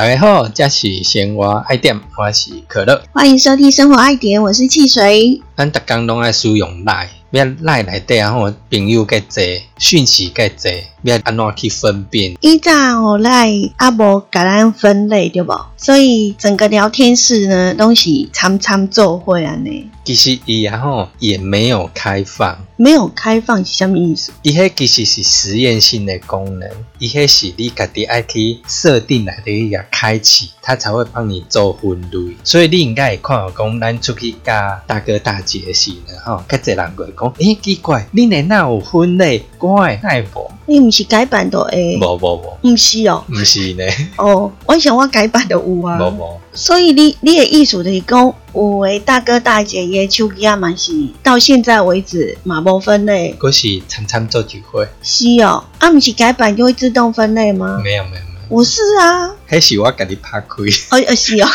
大家好，这是生活爱点，我是可乐。欢迎收听《生活爱点》，我是汽水。咱逐工拢爱使用赖，免赖内底啊，吼朋友计济，讯息介济，要安怎去分辨？以前我来阿无甲咱分类对无？所以整个聊天室呢，拢是参参做伙安尼。其实伊啊吼也没有开放，没有开放是啥物意思？伊迄其实是实验性的功能，伊迄是你家己爱去设定内底一个开启，它才会帮你做分类。所以你应该会看到讲，咱出去甲大哥大姐的时呢，吼，较侪人会讲，诶、奇怪，恁诶哪有分类，我诶哪会无？你毋是改版的诶？无无无，毋是哦。毋是呢，哦，我想我改版的有啊。无无。所以你你的意思就是讲，有诶大哥大姐伊诶手机啊嘛是到现在为止嘛无分类。嗰是常常做聚会，是哦，啊毋是改版就会自动分类吗？没有没有没有，我是啊，迄是我家己拍开。哦呃是哦，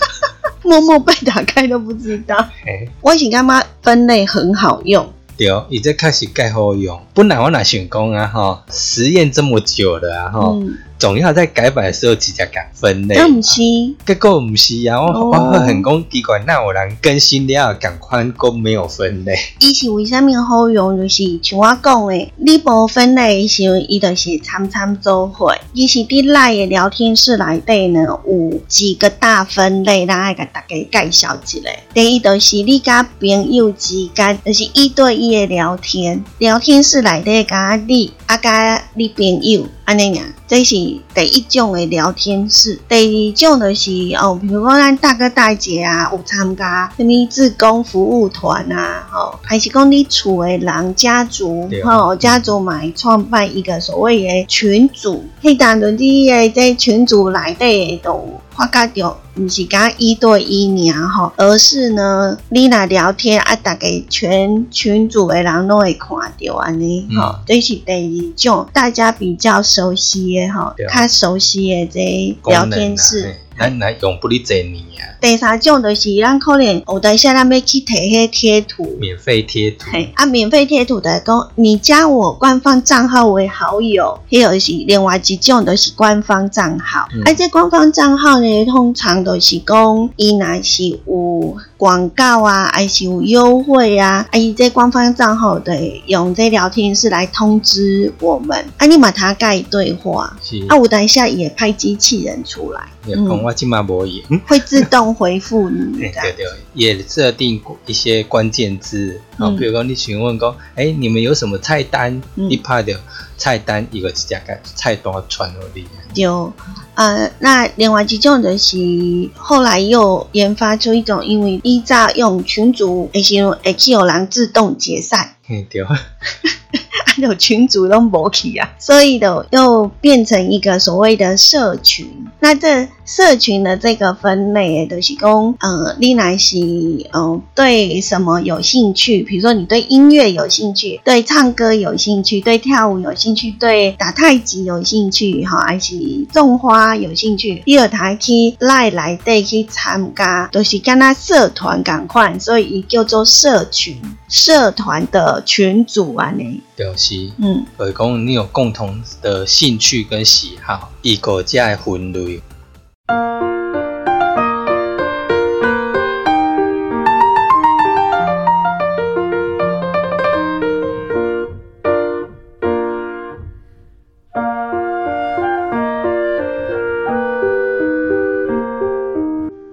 默默被打开都不知道。嘿，我是感觉分类很好用，对，伊这开始介好用。本来我若想讲啊吼，实验这么久了啊吼，嗯，总要在改版的时候直接改分类。那毋是，结果毋是啊，我、哦我会很讲奇怪，那有人更新了赶快都没有分类。伊是为虾米好用？就是像我讲的，你无分类的时候，伊就是参参做伙。伊是伫赖的聊天室内底呢，有几个大分类，咱爱甲大家介绍一下。第一就是你甲朋友之间，就是一对一的聊天，聊天室内底甲你啊甲你朋友安尼样，这是第一种的聊天室。第二种就是哦，比如讲咱大哥大姐啊，有参加什么志工服务团啊，吼、还是讲你厝的人家族对，吼、家族嘛创办一个所谓的群组，迄当阵你的这群组内底都有发觉到，毋是甲一对一尔吼，而是呢，你若聊天啊，大家全群组的人都会看到安尼，嗯。吼、这是第二种大家比较熟悉的吼对，较熟悉的这聊天室。嘿咱来用不哩侪年啊，第三种就是咱可能有当下咱要去摕迄贴图，免费贴图。嘿啊，免费贴图的讲，你加我官方账号为好友，迄就是另外一种，就是官方账号。嗯啊，这官方账号呢，通常都是讲伊若是有广告啊，还是有优惠啊，啊，伊这官方账号的用这聊天室来通知我们，啊，你嘛他盖对话，是，啊，有当下也派机器人出来，也讲我今嘛无用。嗯。会自动回复你的。对对对，也设定一些关键字，啊、嗯。比如说你询问讲，哎、你们有什么菜单？嗯。你拍的菜单一个直接个菜单传落你。就呃，那另外一种就是后来又研发出一种，因为依照用群组的时候，会去有人自动解散，嘿对，啊，有群主都无去啊，所以的又变成一个所谓的社群。那这社群的这个分类，就是讲，呃，你乃是嗯对什么有兴趣，比如说你对音乐有兴趣，对唱歌有兴趣，对跳舞有兴趣，对打太极有兴趣，哈，还是种花有兴趣，第二台去赖来底去参加，都、是跟他社团赶快，所以叫做社群，社团的群主啊呢，就是，嗯。就是讲你有共同的兴趣跟喜好，一个才会分类。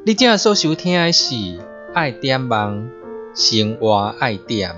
你正所收听的是《爱点梦生活爱点》。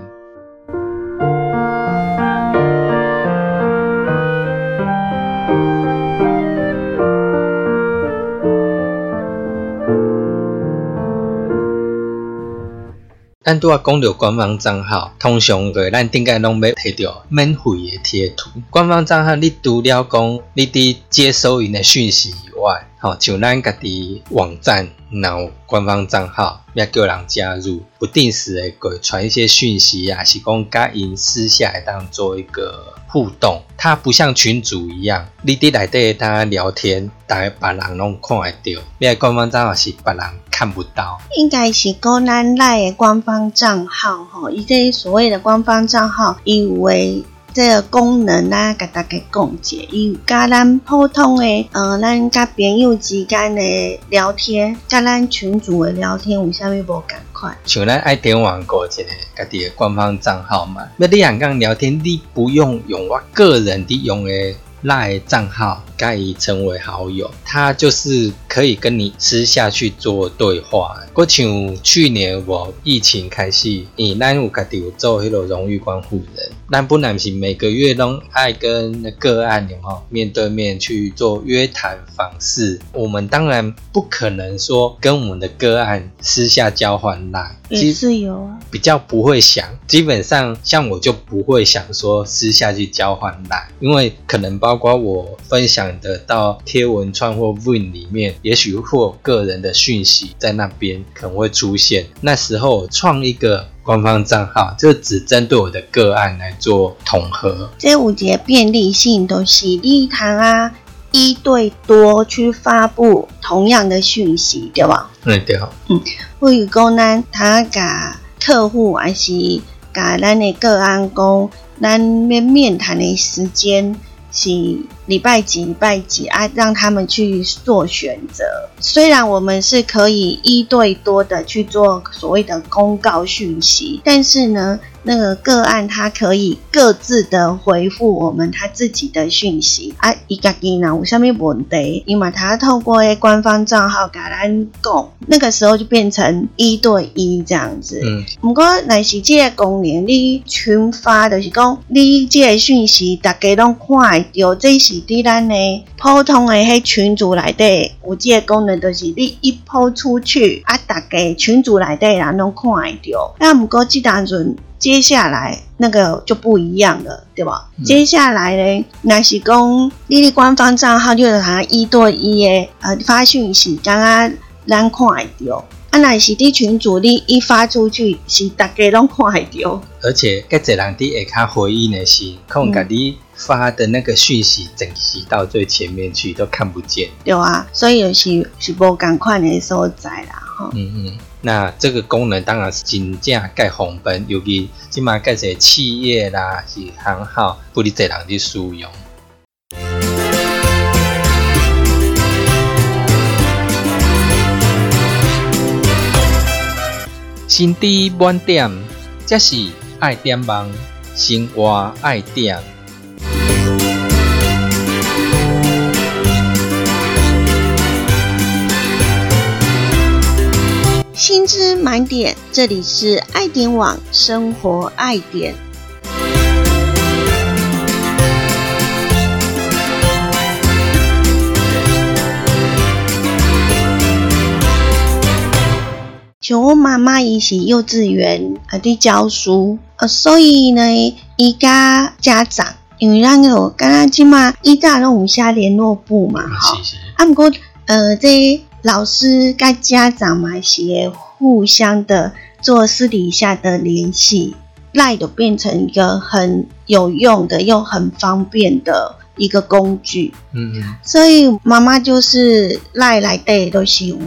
咱拄啊讲到官方账号，通常个咱顶个拢要摕到免费的贴图。官方账号你除了讲你伫接收因的讯息以外，吼，像咱家己网站然后官方账号，要叫人加入，不定时的给传一些讯息啊，是讲甲因私下来当做一个互动。它不像群主一样，你伫内底他聊天，大家别人拢看会到，你的官方账号是别人看不到。应该是讲咱赖的官方账号吼，伊这所谓的官方账号，以为这个功能啊，甲大家讲解，伊甲咱普通的，呃，咱甲朋友之间的聊天，甲咱群主的聊天有啥物无共款？像咱爱点网购一个家己的官方账号嘛，那你想讲聊天，你不用用我个人的用的赖账号。该已成为好友，他就是可以跟你私下去做对话。过像去年我疫情开始，以咱有家己有做迄个荣誉关护人，咱本来是每个月都爱跟个案有吼面对面去做约谈访视。我们当然不可能说跟我们的个案私下交换赖，也是有啊，比较不会想。基本上像我就不会想说私下去交换赖，因为可能包括我分享。的到贴文串或 Win 里面，也许或个人的讯息在那边可能会出现。那时候创一个官方账号，就只针对我的个案来做统合。这五节便利性都是立堂啊，一对多去发布同样的讯息，对吧？嗯，对。嗯，或者讲呢，他甲客户还是甲咱的个案讲，咱面面谈的时间是。礼拜几礼拜几啊？让他们去做选择。虽然我们是可以一对多的去做所谓的公告讯息，但是呢，那个个案他可以各自的回复我们他自己的讯息啊。伊个囡呢，我下面问题，因为他透过官方账号甲咱讲，那个时候就变成一对一这样子。嗯。不过那是这个功能，你群发就是讲，你这个讯息大家拢看到，这是。伫咱的普通的迄群组内底，有即个功能，就是你一抛出去，啊，大家群组内底人拢看会到。那不过即单阵接下来那个就不一样了，对吧？接下来呢，那是讲你的官方账号就是他一对一的呃发讯息，刚刚咱看会到。啊，那是伫群主你一发出去，是大家拢看会到。而且，个侪人伫下骹回应的是，可能家己。发的那个讯息整齐到最前面去都看不见，对啊，所以有时是无赶快的所在啦，哈。嗯嗯，那这个功能当然是真正盖红本，尤其起码盖些企业啦是很好，不哩这人去使用。心地满点，这是爱点网，生活爱点。薪资满点，这里是爱点网生活爱点。像我妈妈伊是幼稚园啊伫教书，呃，所以呢，伊家家长因为咱个刚刚即嘛，伊家拢有下联络簿嘛，好，啊，毋过呃这。老师跟家长嘛也互相的做私底下的联系，赖都变成一个很有用的又很方便的一个工具。嗯嗯，所以妈妈就是赖来对都是有。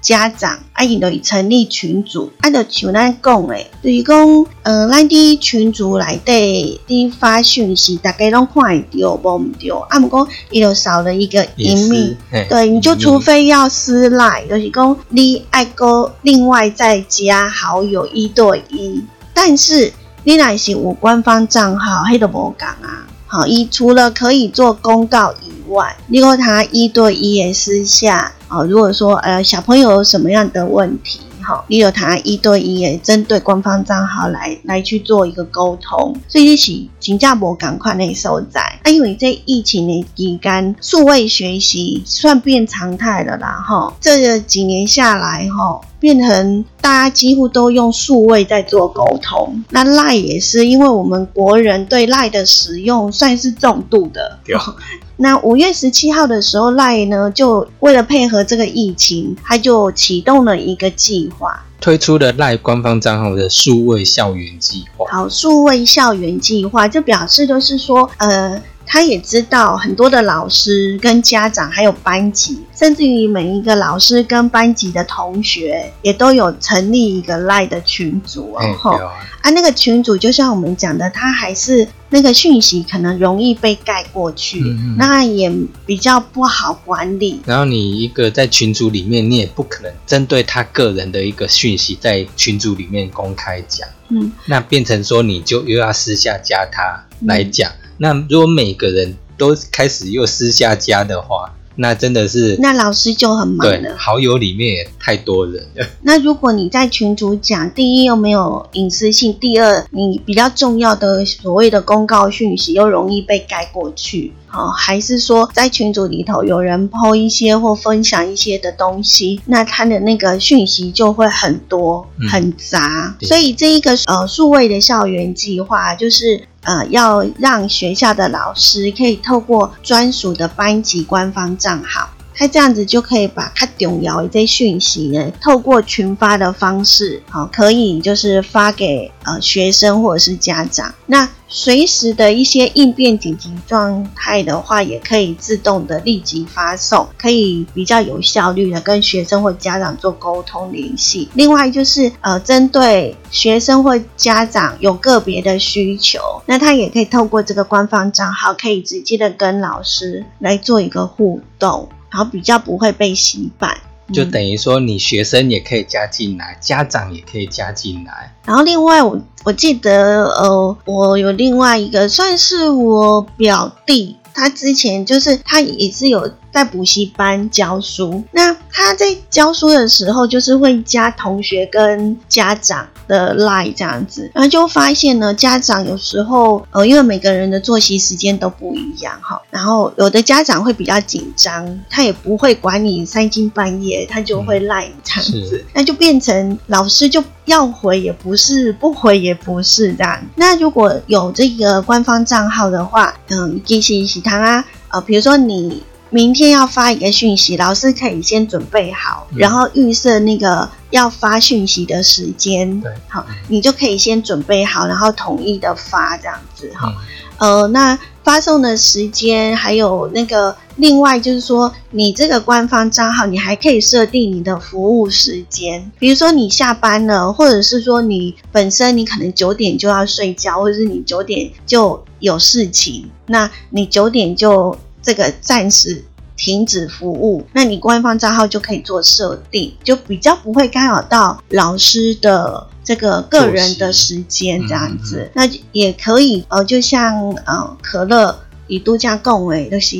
家长啊，伊就成立群组，啊，就像咱讲的，就是讲，呃，咱伫群组内底伫发讯息，大家拢看会到，无毋着，啊，毋过伊就少了一个隐秘，对，你就除非要私赖，就是讲你爱个另外再加好友一对一，但是你若是有官方账号，迄都无讲啊。好，伊除了可以做公告以外，如果他一对一的私下，啊，如果说呃小朋友有什么样的问题。好，你有他一对一也，针对官方账号来来去做一个沟通，所以是新加坡赶快那收在。啊，因为在疫情的期间，数位学习算变常态了啦，哈。这几年下来，哈，变成大家几乎都用数位在做沟通。那赖也是，因为我们国人对赖的使用算是重度的。那五月十七号的时候，赖呢就为了配合这个疫情，他就启动了一个计划，推出了赖官方账号的数位校园计划。好，数位校园计划就表示就是说，呃。他也知道很多的老师跟家长，还有班级，甚至于每一个老师跟班级的同学，也都有成立一个赖的群组哦。啊，那个群组就像我们讲的，他还是那个讯息可能容易被盖过去，那也比较不好管理。然后你一个在群组里面，你也不可能针对他个人的一个讯息在群组里面公开讲，嗯，那变成说你就又要私下加他来讲。那如果每个人都开始又私下加的话，那真的是那老师就很忙了。好友里面也太多人了。那如果你在群主讲，第一又没有隐私性，第二你比较重要的所谓的公告讯息又容易被盖过去。好，还是说在群组里头有人抛一些或分享一些的东西，那他的那个讯息就会很多很杂。所以这一个呃数位的校园计划，就是呃要让学校的老师可以透过专属的班级官方账号。他这样子就可以把他重要的这讯息呢，透过群发的方式，好，可以就是发给呃学生或者是家长。那随时的一些应变紧急状态的话，也可以自动的立即发送，可以比较有效率的跟学生或家长做沟通联系。另外就是呃，针对学生或家长有个别的需求，那他也可以透过这个官方账号，可以直接的跟老师来做一个互动。然后比较不会被洗版，就等于说你学生也可以加进来，家长也可以加进来。然后另外我我记得呃，我有另外一个算是我表弟，他之前就是他也是有。在补习班教书，那他在教书的时候，就是会加同学跟家长的 line 这样子，然后就发现呢，家长有时候呃，因为每个人的作息时间都不一样哈，然后有的家长会比较紧张，他也不会管你三更半夜，他就会赖这样子，那就变成老师就要回也不是，不回也不是这样。那如果有这个官方账号的话，嗯，其实喜堂啊，呃，比如说你。明天要发一个讯息，老师可以先准备好，然后预设那个要发讯息的时间。对，好，你就可以先准备好，然后统一的发这样子哈。呃，那发送的时间还有那个另外就是说，你这个官方账号你还可以设定你的服务时间，比如说你下班了，或者是说你本身你可能九点就要睡觉，或者是你九点就有事情，那你九点就。这个暂时停止服务，那你官方账号就可以做设定，就比较不会干扰到老师的这个个人的时间这样子。那也可以呃，就像呃可乐以度假共为就是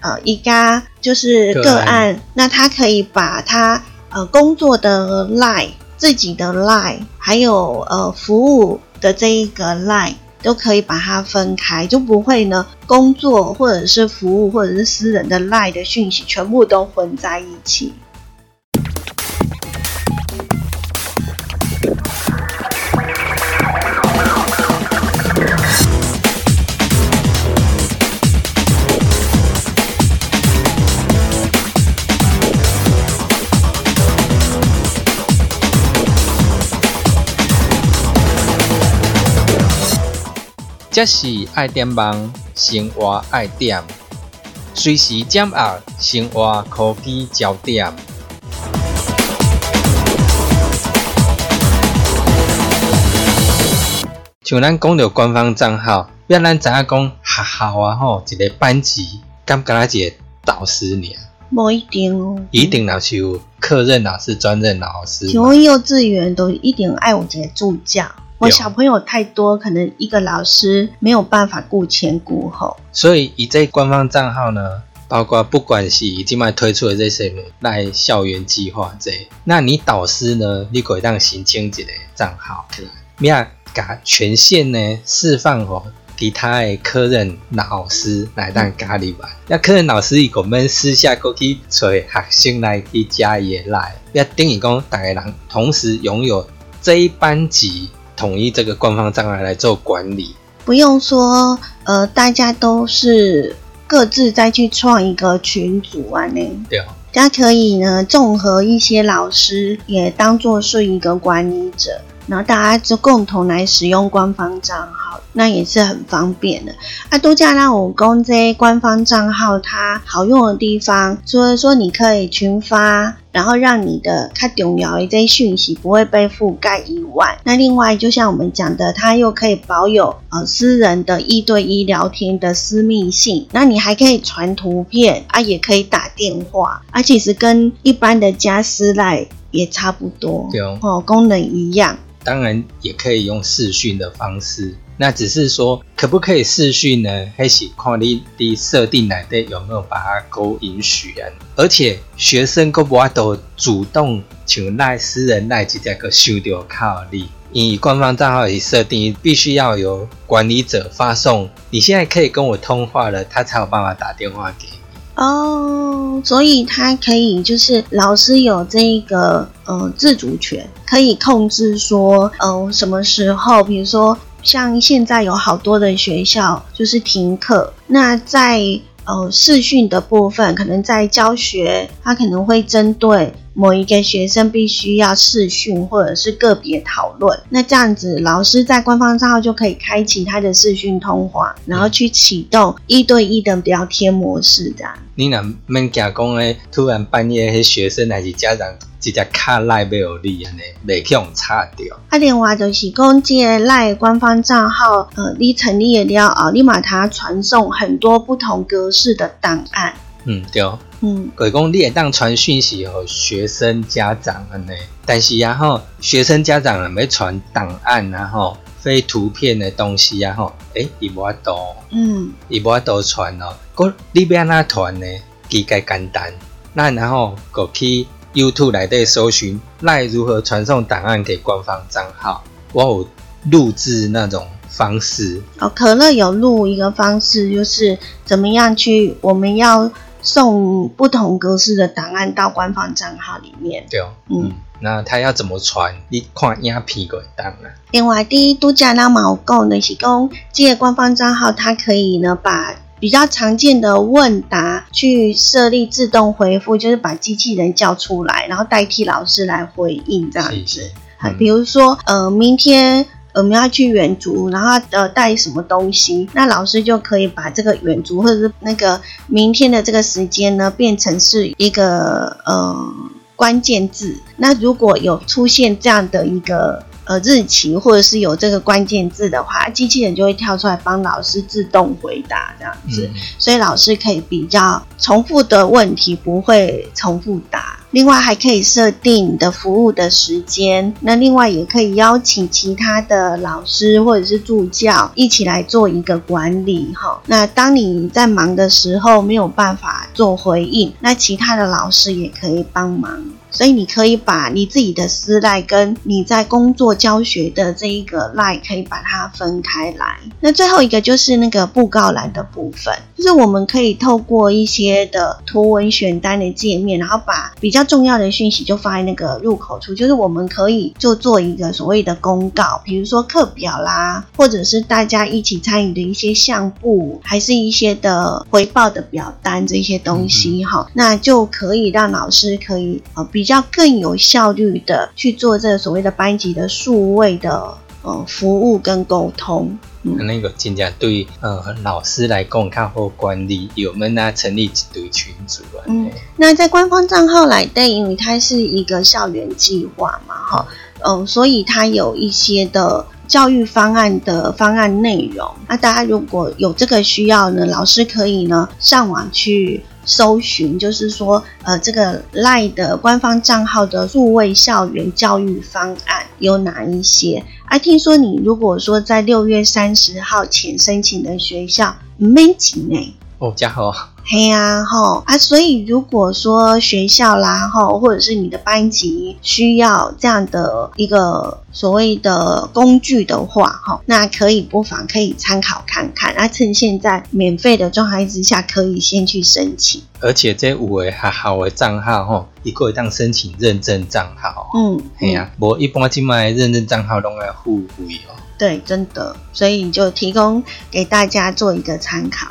呃一家就是个案，那他可以把他呃工作的 line、自己的 line，还有呃服务的这一个 line。都可以把它分开，就不会呢工作或者是服务或者是私人的赖的讯息全部都混在一起。这是爱点网，生活爱点，随时掌握生活科技焦点。像咱讲到官方账号，要咱知影讲学校啊吼，一个班级，敢敢一个导师呢？无一定哦，一定要是有课任老师、专任老师。请问幼稚园都一定爱有一个助教。我小朋友太多，可能一个老师没有办法顾前顾后，所以以这官方账号呢，包括不管是已经卖推出的这些来校园计划这，那你导师呢，你可以让申请一个账号，咩啊，把权限呢释放给其他的科任老师来当咖喱吧。那科任老师伊个们私下过去找学生来去加也来，要等于讲大家人同时拥有这一班级。统一这个官方账号来做管理，不用说，呃，大家都是。各自再去创一个群组啊，那对，它可以呢综合一些老师，也当做是一个管理者，然后大家就共同来使用官方账号，那也是很方便的。啊，度假让我公这些官方账号它好用的地方，除了说你可以群发。然后让你的它重要的这些讯息不会被覆盖以外，那另外就像我们讲的，它又可以保有呃私人的一对一聊天的私密性。那你还可以传图片啊，也可以打电话，啊，其实跟一般的加私赖也差不多，对哦，功能一样。当然也可以用视讯的方式。那只是说，可不可以视讯呢？还是看你的设定来的有没有把它勾允许啊？而且学生可不都主动请赖私人赖直接个收掉卡你，因为官方账号已设定必须要由管理者发送。你现在可以跟我通话了，他才有办法打电话给你。哦，所以他可以就是老师有这个呃自主权，可以控制说，呃什么时候，比如说。像现在有好多的学校就是停课，那在呃视讯的部分，可能在教学，他可能会针对某一个学生必须要视讯或者是个别讨论，那这样子老师在官方账号就可以开启他的视讯通话，然后去启动一对一的聊天模式这样。你若免惊讲诶，突然半夜迄学生还是家长。直接卡赖没有力安尼，袂去用擦掉。啊，另外就是讲，这赖官方账号，呃，你成立了后，你把它传送很多不同格式的档案。嗯，对。嗯，鬼公你也当传讯息和学生家长安尼，但是然后学生家长啊没传档案，然后非图片的东西，然后诶，伊无多，嗯，伊无多传哦。哥，你要安怎传呢？几个简单，那然后过去。YouTube 来对搜寻赖如何传送档案给官方账号，我有录制那种方式。哦，可乐有录一个方式，就是怎么样去我们要送不同格式的档案到官方账号里面。对哦，嗯，那他要怎么传？你看影片个档啊。另外，第一度假那毛讲的是讲，这个官方账号它可以呢把。比较常见的问答，去设立自动回复，就是把机器人叫出来，然后代替老师来回应这样子。比如说，呃，明天我们要去远足，然后呃带什么东西，那老师就可以把这个远足或者是那个明天的这个时间呢，变成是一个呃关键字。那如果有出现这样的一个。呃，日期或者是有这个关键字的话，机器人就会跳出来帮老师自动回答这样子，所以老师可以比较重复的问题不会重复答。另外还可以设定你的服务的时间，那另外也可以邀请其他的老师或者是助教一起来做一个管理哈。那当你在忙的时候没有办法做回应，那其他的老师也可以帮忙。所以你可以把你自己的私赖跟你在工作教学的这一个赖可以把它分开来。那最后一个就是那个布告栏的部分，就是我们可以透过一些的图文选单的界面，然后把比较重要的讯息就放在那个入口处，就是我们可以就做一个所谓的公告，比如说课表啦，或者是大家一起参与的一些项目，还是一些的回报的表单这些东西哈，那就可以让老师可以呃比。比较更有效率的去做这个所谓的班级的数位的呃服务跟沟通。那个真正对呃老师来讲，看或管理有没有成立一堆群组啊？嗯，那在官方账号来对，因为它是一个校园计划嘛，哈，嗯，所以它有一些的教育方案的方案内容。那大家如果有这个需要呢，老师可以呢上网去。搜寻就是说，呃，这个 LINE 的官方账号的入位校园教育方案有哪一些？啊，听说你如果说在六月三十号前申请的学校没几呢？哦，加好。嘿呀，吼啊！所以如果说学校啦，吼，或者是你的班级需要这样的一个所谓的工具的话，哈，那可以不妨可以参考看看。那趁现在免费的状态之下，可以先去申请。而且这五位还好的账号，吼，一个当申请认证账号。嗯，嘿呀，我一般今麦认证账号拢要付费哦。对，真的，所以就提供给大家做一个参考。